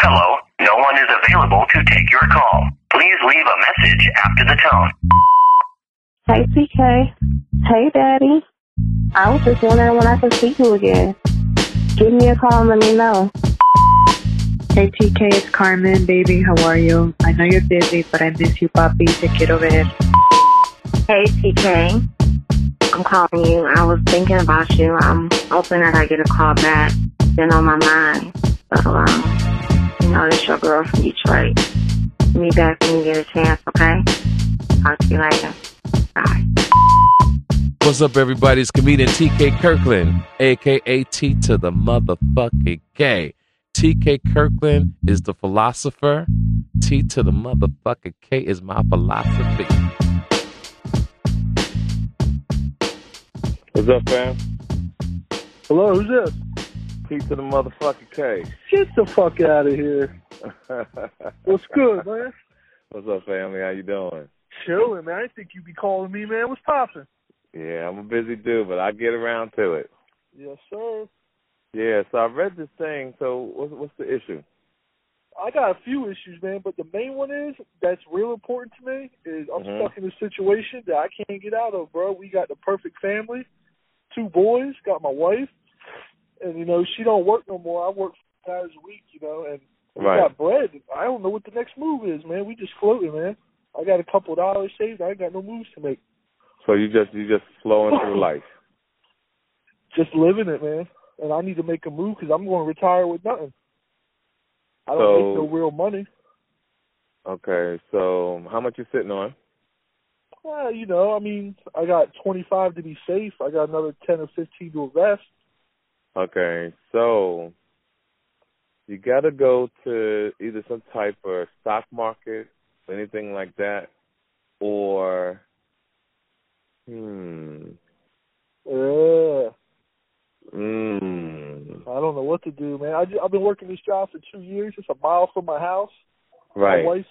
Hello, no one is available to take your call. Please leave a message after the tone. Hey, TK. Hey, Daddy. I was just wondering when I can see you again. Give me a call and let me know. Hey TK, it's Carmen, baby. How are you? I know you're busy, but I miss you, papi. Te quiero ver. Hey, TK. I'm calling you. I was thinking about you. I'm hoping that I get a call back. Been on my mind. So, um, you know, this your girl from Detroit. Me back when you get a chance, okay? Talk to you later. Bye. What's up, everybody? It's comedian TK Kirkland, aka T to the motherfucking K. TK Kirkland is the philosopher. T to the motherfucking K is my philosophy. What's up, fam? Hello, who's this? T to the motherfucking K. Get the fuck out of here. What's good, man? What's up, family? How you doing? Chilling, man. I think you'd be calling me, man. What's poppin'? Yeah, I'm a busy dude, but I get around to it. Yes, sir. Yeah, so I read this thing. So what's what's the issue? I got a few issues, man, but the main one is that's real important to me is I'm Mhm. stuck in a situation that I can't get out of, bro. We got the perfect family, two boys, got my wife, and you know she don't work no more. I work five hours a week, you know, and we Right. got bread. I don't know what the next move is, man. We just floating, man. I got a couple dollars saved. I ain't got no moves to make. So you just you just flowing through life. Just living it, man. And I need to make a move because I'm going to retire with nothing. I don't So- make no real money. Okay, so how much you sitting on? Well, you know, I mean, I got 25 to be safe. I got another 10 or 15 to invest. Okay, so you got to go to either some type of stock market, anything like that, or hmm, Yeah. mm, I don't know what to do, man. I ju- I've been working this job for two years. It's a mile from my house. right. My wife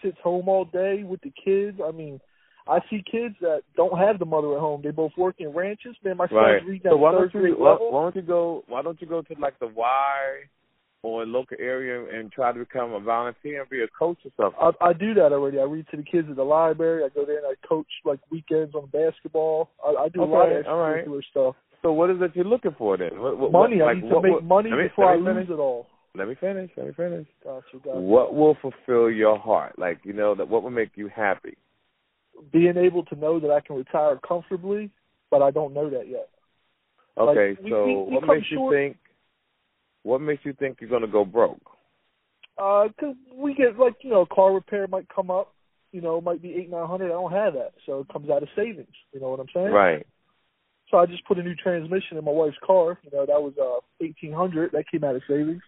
sits home all day with the kids. I mean, I see kids that don't have the mother at home. They both work in ranches. Man, my son's Right. reading So why don't you why, why don't you go why don't you go to like the Y or local area and try to become a volunteer and be a coach or something? I, I do that already. I read to the kids at the library. I go there and I coach like weekends on basketball. I, I do a lot of Okay, all right. extracurricular stuff. So what is it you're looking for then? What, what, money. What, I like, need to make money me, before I let lose finish. it all. Let me finish. Let me finish. Gotcha, gotcha. What will fulfill your heart? Like you know that what will make you happy? Being able to know that I can retire comfortably, but I don't know that yet. Like, Okay, we- so we- we what makes short- you think? What makes you think you're gonna go broke? Uh 'cause we get like you know, car repair might come up. You know, it might be eight nine hundred. I don't have that, so it comes out of savings. You know what I'm saying? Right. So I just put a new transmission in my wife's car. You know, that was uh eighteen hundred. That came out of savings.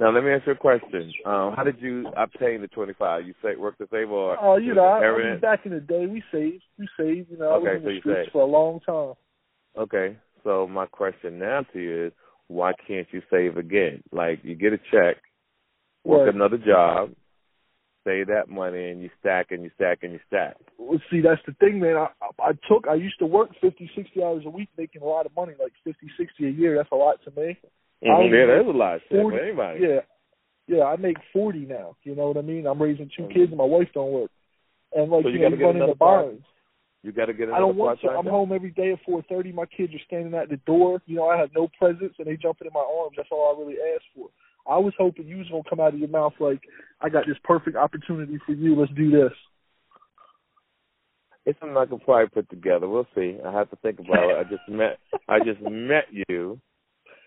Now let me ask you a question. Um, how did you obtain the twenty five? You say work to save or Oh, you know, I, I mean, back in the day, we saved. We saved. You know, I was Okay, in so the streets saved. for a long time. Okay, so my question now to you is, why can't you save again? Like you get a check, work Right. another job, save that money, and you stack and you stack and you stack. Well, see, that's the thing, man. I, I I took. I used to work fifty, sixty hours a week, making a lot of money, like fifty, sixty a year. That's a lot to me. I Mhm, Yeah, that's a lot of 40 for anybody. Yeah, yeah. I make forty now. You know what I mean? I'm raising 2 Mhm. kids, and my wife don't work. And like So you you know, gotta you get run into another part- You got to get I another don't want to. I'm job? home every day at four thirty. My kids are standing at the door. You know, I have no presents, and they jumping in my arms. That's all I really asked for. I was hoping you was gonna come out of your mouth like, "I got this perfect opportunity for you. Let's do this." It's something I could probably put together. We'll see. I have to think about it. I just met I just met you.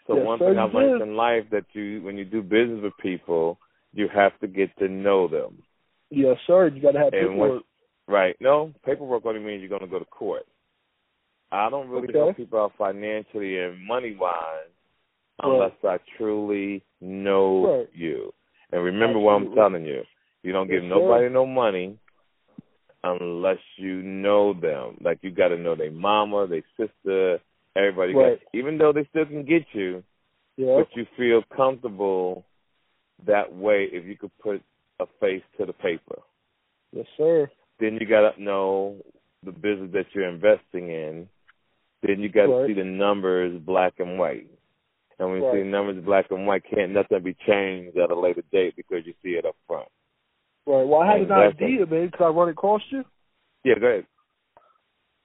So Yes, one thing I've learned in life that you when you do business with people, you have to get to know them. Yes, sir. You got to have paperwork. right. No, paperwork only means you're gonna go to court. I don't really Okay. help people out financially and money wise unless I truly know Right. you. And remember what I'm telling you. You don't give Yes, nobody sir. no money unless you know them. Like you got to know their mama, their sister, everybody. Right. Got, even though they still can get you, Yeah. but you feel comfortable that way if you could put a face to the paper. Yes, sir. Then you got to know the business that you're investing in. Then you got to Right. see the numbers black and white. And when Right. you see numbers black and white, can't nothing be changed at a later date because you see it up front. Right. Well, I had an Exactly. idea, man. Could I run it past you? Yeah, go ahead.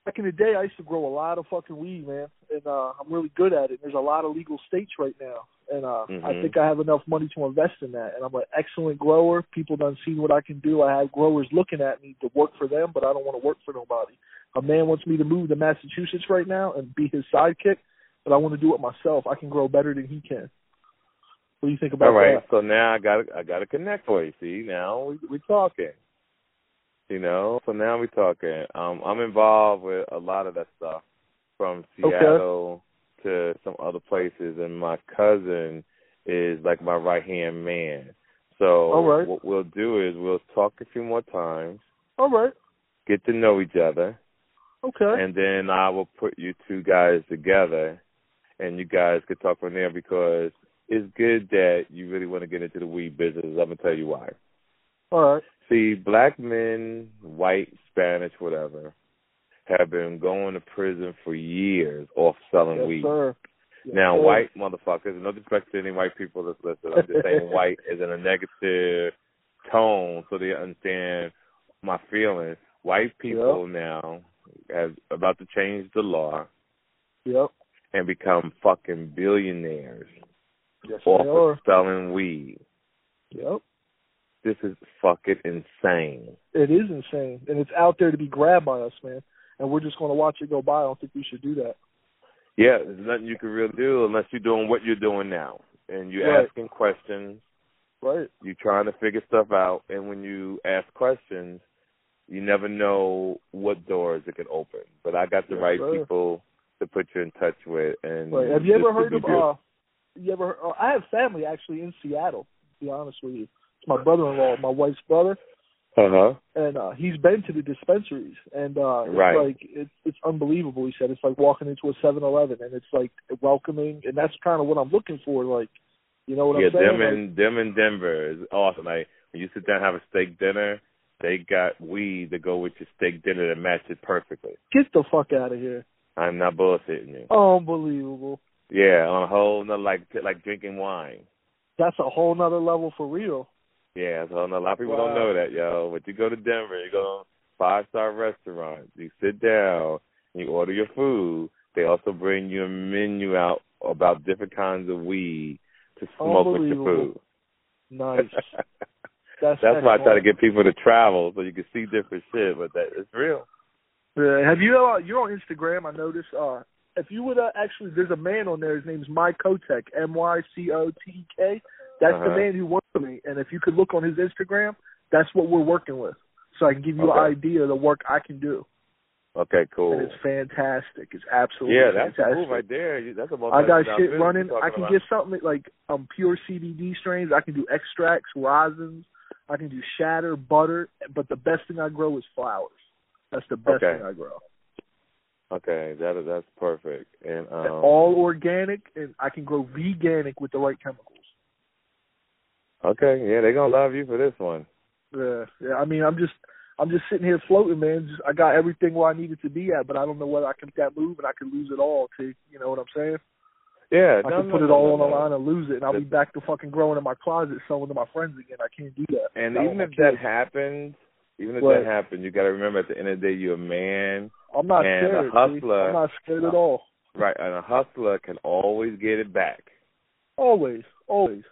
Back in the day, I used to grow a lot of fucking weed, man, and uh, I'm really good at it. There's a lot of legal states right now, and uh, I Mhm. think I have enough money to invest in that. And I'm an excellent grower. People done seen what I can do. I have growers looking at me to work for them, but I don't want to work for nobody. A man wants me to move to Massachusetts right now and be his sidekick, but I want to do it myself. I can grow better than he can. What do you think about All right. that? So now I got I got to connect for you. See, now we we talking. You know, so now we're talking. Um, I'm involved with a lot of that stuff, from Okay. Seattle to some other places, and my cousin is like my right hand man. So All right. what we'll do is we'll talk a few more times, All right. get to know each other, Okay. and then I will put you two guys together, and you guys could talk from there because it's good that you really want to get into the weed business. I'm gonna tell you why. All right. See, black men, white, Spanish, whatever, have been going to prison for years off selling Yes, weed. sir. Yes, Now, sir. white motherfuckers, no disrespect to any white people that's listening, I'm just saying white is in a negative tone so they understand my feelings. White people now have about to change the law Yep. and become fucking billionaires Yes, off of selling weed. Yep. This is fucking insane. It is insane, and it's out there to be grabbed by us, man. And we're just going to watch it go by. I don't think we should do that. Yeah, there's nothing you can really do unless you're doing what you're doing now. And you're Right. asking questions, Right. you're trying to figure stuff out, and when you ask questions, you never know what doors it could open. But I got the Yes, right sir. people to put you in touch with. And Right. Have you ever heard of? good. uh You ever? Uh, I have family actually in Seattle. To be honest with you, my brother-in-law, my wife's brother, Uh-huh. and uh he's been to the dispensaries, and uh it's like it's it's unbelievable. He said it's like walking into a Seven Eleven, and it's like welcoming, and that's kind of what I'm looking for. Like, you know what yeah, I'm saying? Yeah, them Like, in them in Denver is awesome. Like when you sit down and have a steak dinner, they got weed to go with your steak dinner that match it perfectly. get the fuck out of here! I'm not bullshitting you. Unbelievable. Yeah, on a whole nother like like drinking wine. That's a whole nother level for real. Yeah, so a lot of people Wow. don't know that, yo. But you go to Denver, you go to five star restaurants, you sit down, you order your food. They also bring you a menu out about different kinds of weed to smoke with your food. Nice. That's That's why I try to get people to travel so you can see different shit, but that it's real. Yeah. Have you? Uh, you're on Instagram. I noticed. Uh, if you would uh, actually, there's a man on there. His name's Mike Kotek. M Y C O T E K. That's the Uh-huh. man who worked for me. And if you could look on his Instagram, that's what we're working with. So I can give you Okay. an idea of the work I can do. Okay, cool. And it's fantastic. It's absolutely Yeah, that's the fantastic. move right there. That's a I got shit running. I can about. get something like um pure CBD strains. I can do extracts, rosins. I can do shatter, butter. But the best thing I grow is flowers. That's the best Okay. thing I grow. Okay, that is that's perfect. And um, All organic, and I can grow veganic with the right chemicals. Okay, yeah, they're gonna love you for this one. Yeah, yeah. I mean, I'm just, I'm just sitting here floating, man. Just, I got everything where I needed to be at, but I don't know whether I can make that move, and I could lose it all. To, you know what I'm saying? Yeah, I no, no, put it all no, on the no. line and lose it, and I'll be back to fucking growing in my closet, selling to my friends again. I can't do that. And even if that happens, even if that happens, you got to remember at the end of the day, you're a man, I'm not and a scared. hustler- G. I'm not scared at all. right? And a hustler can always get it back. Always, always.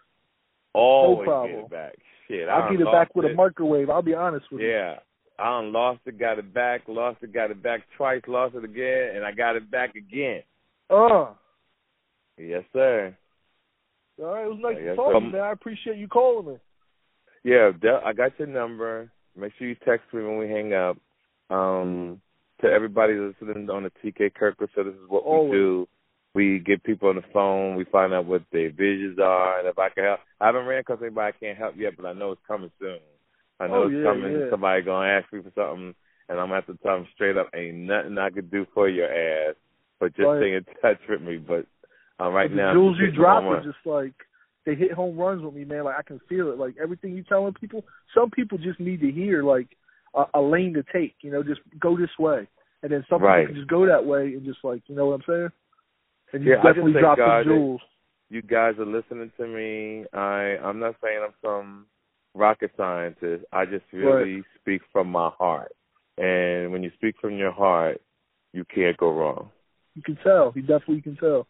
Always problem. get it back. Shit, I I'll get it back with it. a microwave. I'll be honest with you. Yeah. I done lost it, got it back, lost it, got it back twice, lost it again, and I got it back again. Uh. Yes, sir. All right, it was nice I guess to talk to you, man. I appreciate you calling me. Yeah, I got your number. Make sure you text me when we hang up. Um, to everybody listening on the TK Kirkland show, this is what Always. we do. We get people on the phone. We find out what their visions are, and if I can help. I haven't ran across anybody I can't help yet, but I know it's coming soon. I know Oh, it's yeah, coming. yeah. Somebody gonna ask me for something, and I'm gonna have to tell them straight up, ain't nothing I could do for your ass, but just stay in touch with me. But um, right the now, jewels you drop are just like they hit home runs with me, man. Like I can feel it. Like everything you're telling people, some people just need to hear like a, a lane to take. You know, just go this way, and then some Right. people can just go that way and just like you know what I'm saying. And you Yeah, I just definitely thank God the that- jewels. you guys are listening to me. I I'm not saying I'm some rocket scientist. I just really Right. speak from my heart. And when you speak from your heart, you can't go wrong. You can tell. You definitely can tell.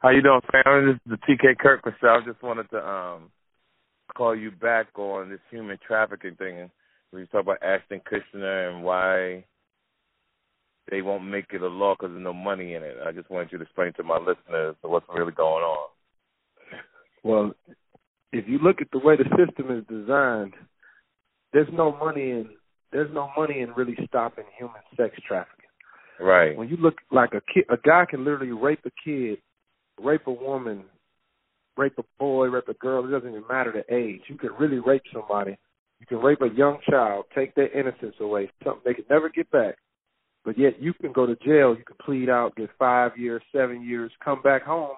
How you doing, fam? This is the TK Kirk show. I just wanted to um call you back on this human trafficking thing. Where you talk about Ashton Kutcher and why they won't make it a law because there's no money in it. I just wanted you to explain to my listeners what's really going on. Well, if you look at the way the system is designed, there's no money in there's no money in really stopping human sex trafficking. Right. When you look like a kid, a guy can literally rape a kid, rape a woman, rape a boy, rape a girl. It doesn't even matter the age. You can really rape somebody. You can rape a young child, take their innocence away, something they can never get back. But yet you can go to jail. You can plead out, get five years, seven years, come back home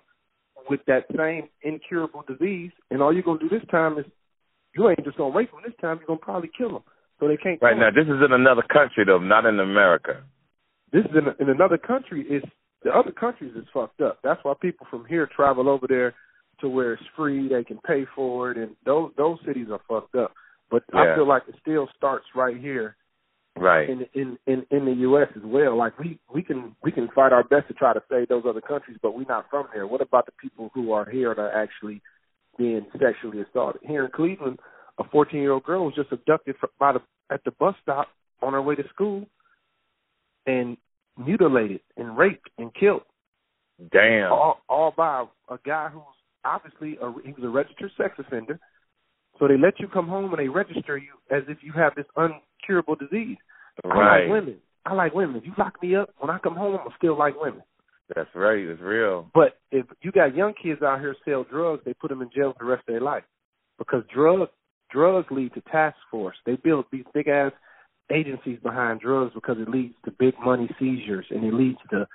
with that same incurable disease, and all you're gonna do this time is you ain't just gonna rape them. This time you're gonna probably kill them. So they can't. Right now, this is in another country though, not in America. this is in, in another country. Is the other countries is fucked up. That's why people from here travel over there to where it's free. They can pay for it, and those those cities are fucked up. But Yeah. I feel like it still starts right here Right. in in in in the U.S. as well. Like we we can we can fight our best to try to save those other countries, but we're not from there. What about the people who are here that are actually being sexually assaulted? Here in Cleveland, a 14 year old girl was just abducted fr- by the at the bus stop on her way to school, and mutilated and raped and killed, Damn. all all by a guy who's obviously a, he was a registered sex offender. So they let you come home and they register you as if you have this uncurable disease. I like women. I like women. If you lock me up, when I come home, I'm still like women. That's right. It's real. But if you got young kids out here sell drugs, they put them in jail for the rest of their life because drugs drugs lead to task force. They build these big ass agencies behind drugs because it leads to big money seizures and it leads to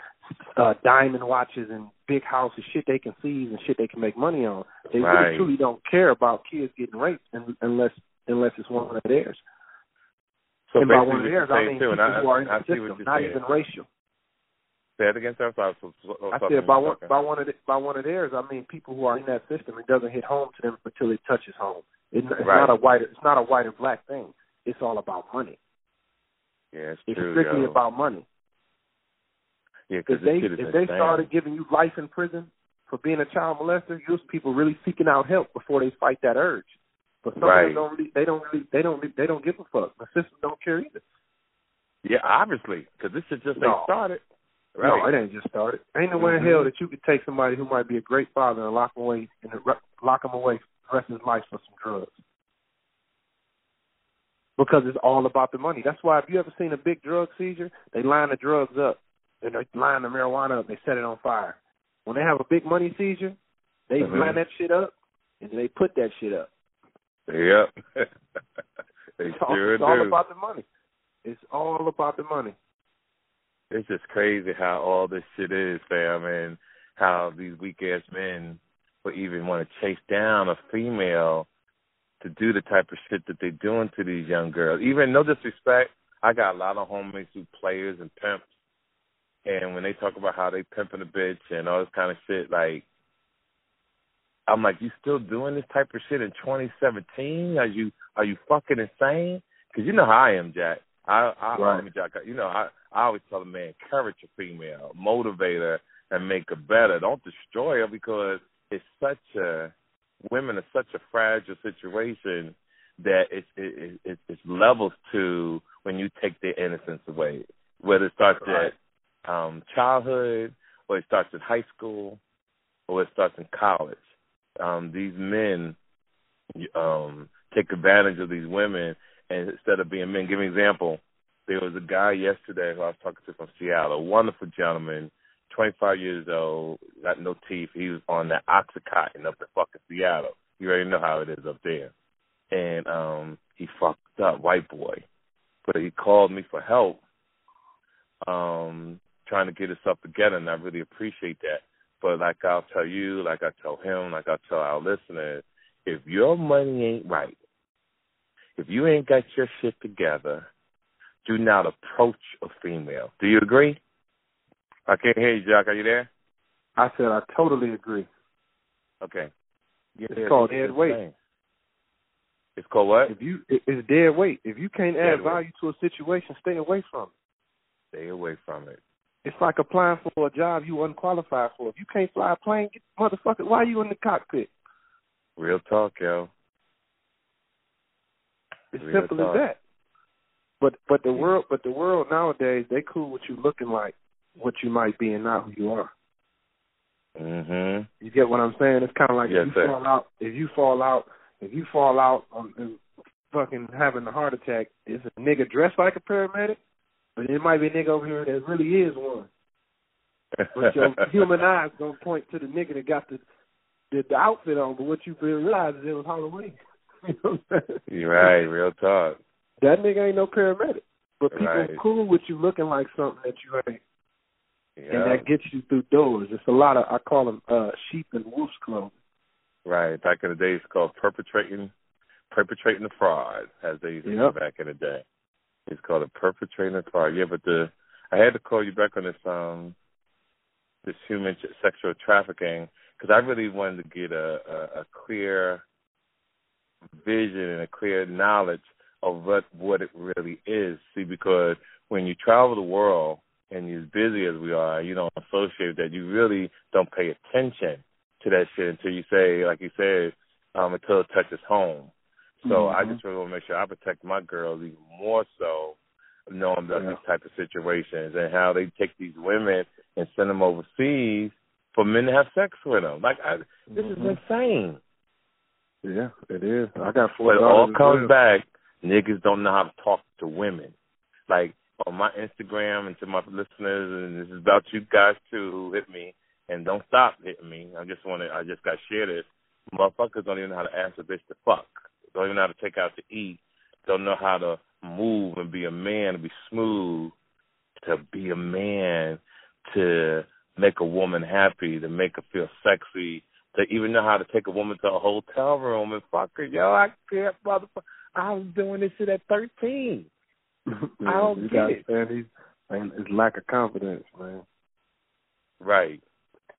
uh, diamond watches and big houses, shit they can seize and shit they can make money on. They Right. really truly don't care about kids getting raped unless unless it's one of theirs. So and by one of theirs, I mean too, people I, who are in I the see system, not saying. even racial. Say it again, sir. So I, so- so- I said by one by one of the, by one of theirs, I mean people who are in that system. It doesn't hit home to them until it touches home. It, it's Right. not a white it's not a white or black thing. It's all about money. Yeah, it's It's true. strictly yo. about money. yeah, because If they this shit is if they started giving you life in prison for being a child molester, you'll people really seeking out help before they fight that urge. But some Right. of them don't really, they don't really they don't really, they don't give a fuck. The system don't care either. Yeah, obviously, because this shit just No. ain't started. No, it ain't just started. Ain't no way in Mhm. hell that you could take somebody who might be a great father and lock him away and lock him away the rest of his life for some drugs. Because it's all about the money. That's why if you ever seen a big drug seizure, they line the drugs up. And they line the marijuana up, they set it on fire. When they have a big money seizure, they Mhm. line that shit up and they put that shit up. Yep. they It's all, sure it's all about the money. It's all about the money. it's just crazy how all this shit is, fam, and how these weak ass men would even want to chase down a female to do the type of shit that they're doing to these young girls. Even no disrespect, I got a lot of homies who players and pimps, and when they talk about how they pimping a bitch and all this kind of shit, like I'm like, you still doing this type of shit in 2017? Are you are you fucking insane? Because you know how I am, Jack. I, I, Right. I mean, Jack, you know, I, I always tell a man, encourage a female, motivate her, and make her better. Don't destroy her because it's such a women are such a fragile situation that it's it, it, it's levels to when you take their innocence away. Whether it starts Right. at um childhood, or it starts at high school, or it starts in college. Um, these men um take advantage of these women and instead of being men. Give an example. There was a guy yesterday who I was talking to from Seattle, a wonderful gentleman, 25 years old, got no teeth. He was on that Oxycontin up in fucking Seattle. You already know how it is up there. And um he fucked up, white boy. But he called me for help, um, trying to get himself together, and I really appreciate that. But like I'll tell you, like I tell him, like I tell our listeners, if your money ain't right, if you ain't got your shit together, do not approach a female. Do you agree? I can't hear you, Jack. Are you there? I said I totally agree. Okay. Yeah, It's called dead weight. insane. It's called what? If you, it's dead weight. If you can't Dead add weight. value to a situation, stay away from it. Stay away from it. It's like applying for a job you unqualified for. If you can't fly a plane, get, motherfucker, why are you in the cockpit? Real talk, yo. It's Real simple talk. as that. But but the world but the world nowadays they cool with you looking like what you might be and not who you are. Mhm. You get what I'm saying? It's kind of like Yes, if you sir. fall out, if you fall out, if you fall out um, and fucking having a heart attack, is a nigga dressed like a paramedic, but it might be a nigga over here that really is one. But your human eyes gonna point to the nigga that got the the, the outfit on, but what you realize is it was Halloween. you know what I'm saying? You're right. Real talk. That nigga ain't no paramedic. But people Right. cool with you looking like something that you ain't, Yeah. and that gets you through doors. It's a lot of I call them uh, sheep and wolf's clothing. Right. Back in the day, it's called perpetrating, perpetrating the fraud, as they used to Yep. back in the day. It's called a perpetrating the fraud. Yeah, but the I had to call you back on this um this human sexual trafficking because I really wanted to get a, a a clear vision and a clear knowledge of what what it really is. See, because when you travel the world and you're as busy as we are, you don't associate that. You really don't pay attention to that shit until you say, like you said, um, until it touches home. So I Mhm. just really want to make sure I protect my girls even more so, knowing about Yeah. these type of situations and how they take these women and send them overseas for men to have sex with them. Like I, this is Mhm. insane. Yeah, it is. I got four But it all comes well. back. Niggas don't know how to talk to women. Like on my Instagram and to my listeners, and this is about you guys too who hit me and don't stop hitting me. I just want to. I just got to share this. Motherfuckers don't even know how to ask a bitch to fuck. Don't even know how to take out to eat. Don't know how to move and be a man, to be smooth, to be a man, to make a woman happy, to make her feel sexy, to even know how to take a woman to a hotel room and fuck her. Yo, I can't, motherfucker. I was doing this shit at 13. Yeah, I don't get it. these, and it's lack of confidence, man. Right.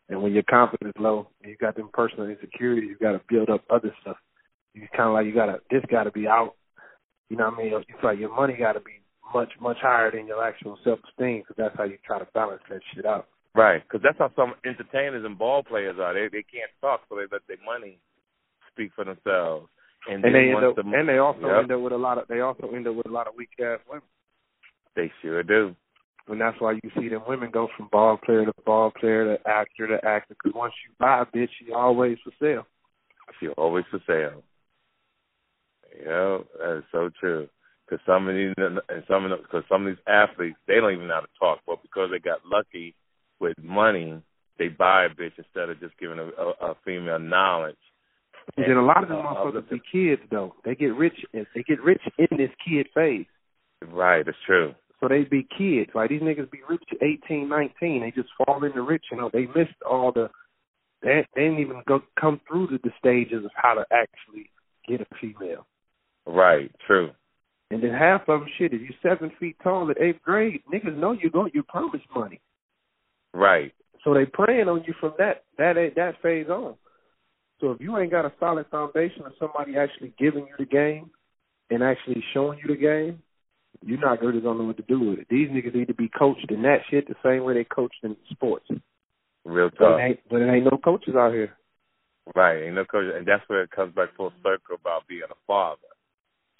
And when your confidence low, and you got them personal insecurities, you got to build up other stuff. You kind of like you got to this got to be out. You know what I mean? It's like your money got to be much much higher than your actual self esteem, because that's how you try to balance that shit out. Right. Because that's how some entertainers and ball players are. They they can't talk, so they let their money speak for themselves. And, And they end up, the, and they also Yep. end up with a lot of they also end up with a lot of weak ass women. they sure do. And that's why you see them women go from ball player to ball player to actor to actor. Because once you buy a bitch, she always for sale. She always for sale. Yeah, that is so true. Because some of these, and some of the, cause some of these athletes, they don't even know how to talk, but because they got lucky with money, they buy a bitch instead of just giving a, a, a female knowledge. And then a lot of them Uh, motherfuckers be kids though. They get rich. They get rich in this kid phase. Right, it's true. So they be kids. Like these niggas be rich at eighteen, nineteen. They just fall into rich. You know, they missed all the. They, they didn't even go come through the, the stages of how to actually get a female. Right, true. And then half of them, shit, if you seven feet tall at eighth grade, niggas know you go, you promised money. Right. So they preying on you from that that that phase on. So if you ain't got a solid foundation of somebody actually giving you the game and actually showing you the game, you're not really gonna know what to do with it. These niggas need to be coached in that shit the same way they coached in sports. Real But talk. it ain't but it ain't no coaches out here. Right, ain't no coach, and that's where it comes back full circle about being a father.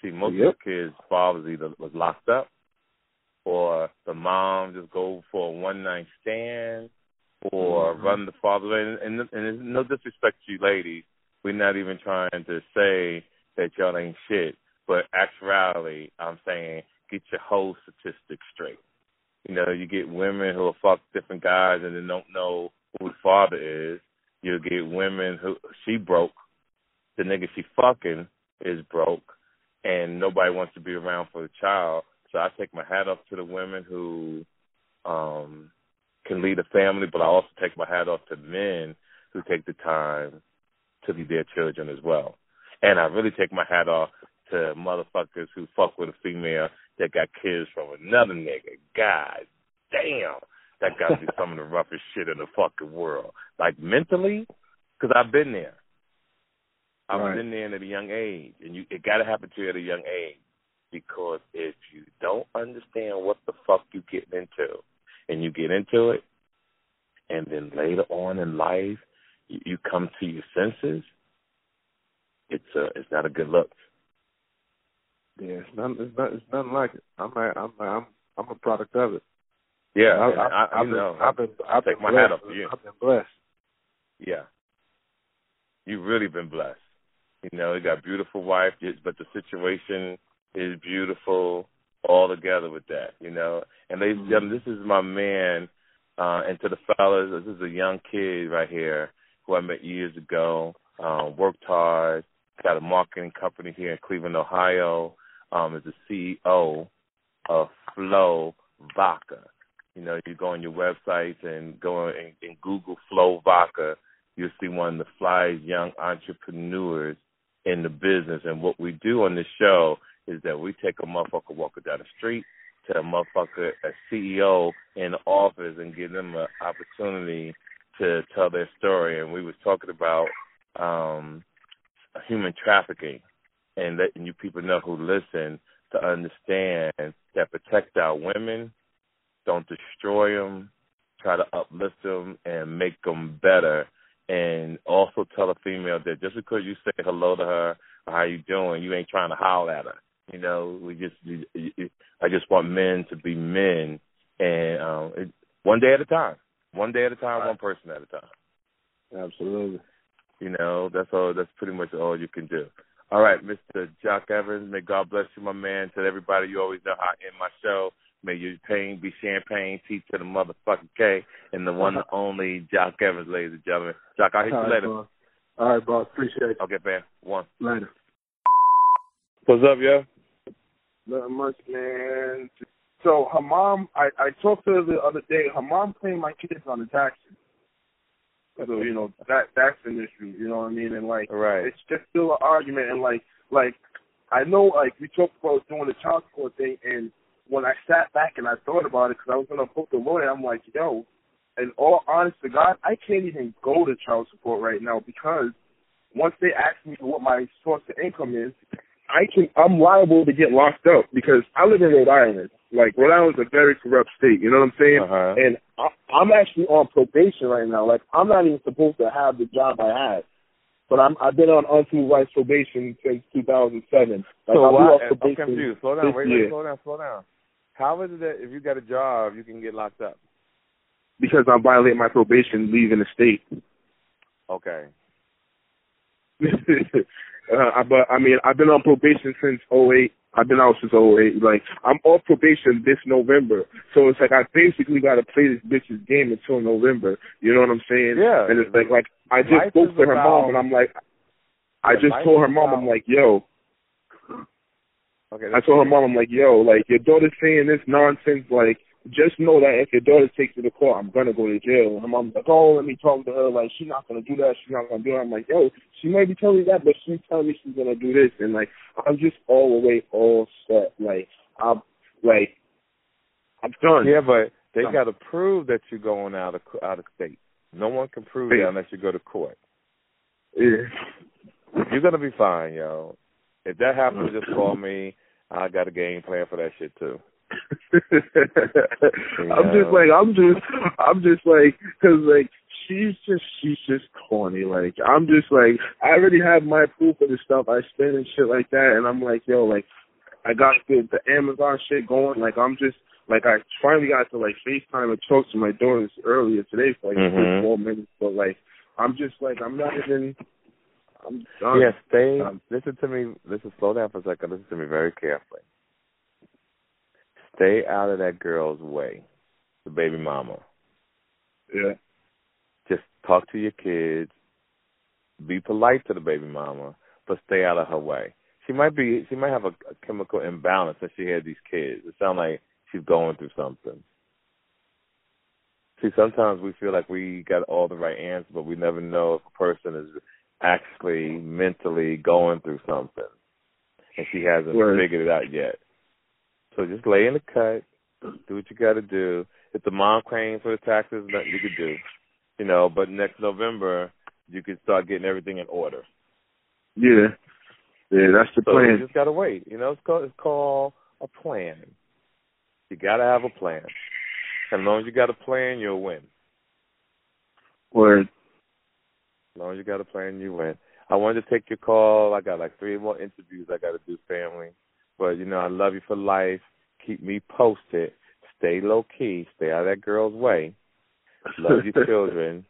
See, most Yep. of the kids' fathers either was locked up, or the mom just go for a one night stand, or Mhm. run the father away. And, and, and there's no disrespect to you ladies, we're not even trying to say that y'all ain't shit. But actually, I'm saying get your whole statistics straight. You know, you get women who will fuck different guys and then don't know who the father is. You'll get women who she broke, the nigga she fucking is broke, and nobody wants to be around for the child. So I take my hat off to the women who um can lead a family, but I also take my hat off to men who take the time to lead their children as well. And I really take my hat off to motherfuckers who fuck with a female that got kids from another nigga. God damn. That got to be some of the roughest shit in the fucking world. Like mentally, because I've been there. I've Right. been there at a young age, and you it got to happen to you at a young age because if you don't understand what the fuck you getting into, and you get into it, and then later on in life you, you come to your senses, it's a it's not a good look. Yeah, it's none. It's not. It's nothing like it. I'm. A, I'm. A, I'm. I'm a product of it. Yeah, I, I, I, I've, been, know, I've been. I've take been my blessed. hat off you. I've been blessed. Yeah. You've really been blessed. You know, you got beautiful wife, but the situation is beautiful all together with that, you know. And ladies and gentlemen, this is my man, uh, and to the fellas, this is a young kid right here who I met years ago, um, worked hard, got a marketing company here in Cleveland, Ohio, um, is the CEO of Flow Vodka. You know, you go on your websites and go and, and Google Flow Vodka, you'll see one of the flyest young entrepreneurs in the business. And what we do on this show is that we take a motherfucker walking down the street to a motherfucker, a CEO in the office, and give them an opportunity to tell their story. And we was talking about um, human trafficking, and letting you people know who listen to understand that protect our women, don't destroy them, try to uplift them and make them better. And also tell a female that just because you say hello to her or how you doing, you ain't trying to howl at her. You know, we just, I just want men to be men, and um, it, one day at a time, one day at a time, one person at a time. Absolutely. You know, that's all. That's pretty much all you can do. All right, Mr. Jock Evans, may God bless you, my man. Tell everybody you always know how I end my show. May your pain be champagne, T to the motherfucking K, and the one and only Jock Evans, ladies and gentlemen. Jock, I'll hit All you right, later. boss. All right, boss. Appreciate it. Okay, man. One. Later. What's up, yo? Not much, man. So her mom, I I talked to her the other day. Her mom claimed my kids on the taxes. So you know that that's an issue. You know what I mean? And like, All right. it's just still an argument. And like, like I know, like we talked about doing the child support thing. And when I sat back and I thought about it, because I was gonna book the lawyer, I'm like, yo. In all honest to God, I can't even go to child support right now because once they ask me what my source of income is, I can I'm liable to get locked up because I live in Rhode Island. Like Rhode Island's a very corrupt state. You know what I'm saying? Uh-huh. And I, I'm actually on probation right now. Like I'm not even supposed to have the job I had, but I'm I've been on unsupervised probation since 2007. Like, So I'll why? I'm confused. Slow down. Wait, wait. Slow down. Slow down. How is it that if you got a job, you can get locked up? because I'm violating my probation leaving the state. Okay. uh, but I mean, I've been on probation since '08. I've been out since '08. Like I'm off probation this November, so it's like I basically got to play this bitch's game until November. You know what I'm saying? Yeah. And it's like, like I just Life spoke to her about- mom, and I'm like, I just told her mom, about- I'm like, yo, Okay. I that's told her it. mom, I'm like, yo, like your daughter's saying this nonsense. Like, just know that if your daughter takes you to court, I'm gonna go to jail. And her mom's like, oh, let me talk to her. Like, she's not gonna do that. She's not gonna do that. I'm like, yo, she might be telling me that, but she's telling me she's gonna do this. And like, I'm just all the way all set. Like, I'm like, I'm done. Yeah, but they got to prove that you're going out of out of state. No one can prove Yeah. that unless you go to court. Yeah. You're gonna be fine, yo. If that happens, just call me. I got a game plan for that shit too. I'm just like I'm just I'm just like because like she's just she's just corny. Like I'm just like I already have my proof of the stuff I spend and shit like that, and I'm like yo like I got the the Amazon shit going. Like I'm just like I finally got to like FaceTime and talk to my daughters earlier today for like Mhm. four minutes, but like I'm just like I'm not even. I'm done. Yes, stay. Um, listen to me. Listen, slow down for a second. Listen to me very carefully. Stay out of that girl's way, the baby mama. Yeah. Just talk to your kids. Be polite to the baby mama, but stay out of her way. She might be. She might have a, a chemical imbalance since she had these kids. It sounds like she's going through something. See, sometimes we feel like we got all the right answers, but we never know if a person is actually mentally going through something, and she hasn't Right. figured it out yet. So just lay in the cut, do what you got to do. If the mom claims for the taxes, nothing you could do, you know. But next November, you can start getting everything in order. Yeah. Yeah, that's the So plan. you just gotta wait. You know, it's called it's called a plan. You gotta have a plan. As long as you got a plan, you'll win. Word. As long as you got a plan, you win. I wanted to take your call. I got like three more interviews I got to do, family. But you know, I love you for life. Keep me posted. Stay low key. Stay out of that girl's way. Love your children.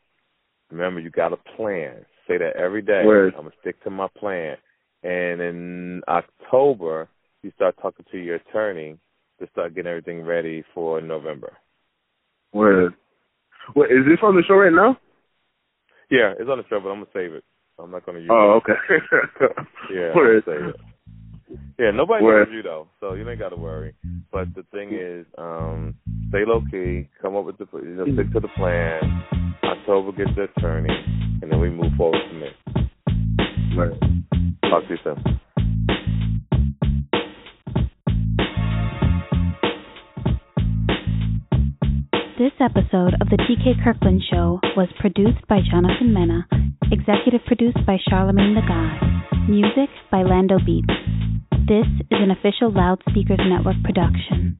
Remember, you got a plan. Say that every day. Word. I'm gonna stick to my plan. And in October, you start talking to your attorney to start getting everything ready for November. Word. Wait, is this on the show right now? Yeah, it's on the show, but I'm gonna save it. I'm not gonna use it. Oh, it. okay. Yeah, I'm gonna save it. Yeah, nobody Word. knows you though, so you ain't got to worry. But the thing is, um, stay low key, come up with the, you know, stick to the plan. October gets the attorney, and then we move forward from there. Word. Talk to you soon. This episode of the TK Kirkland Show was produced by Jonathan Mena, executive produced by Charlemagne the God, music by Lando Beats. This is an official Loudspeakers Network production.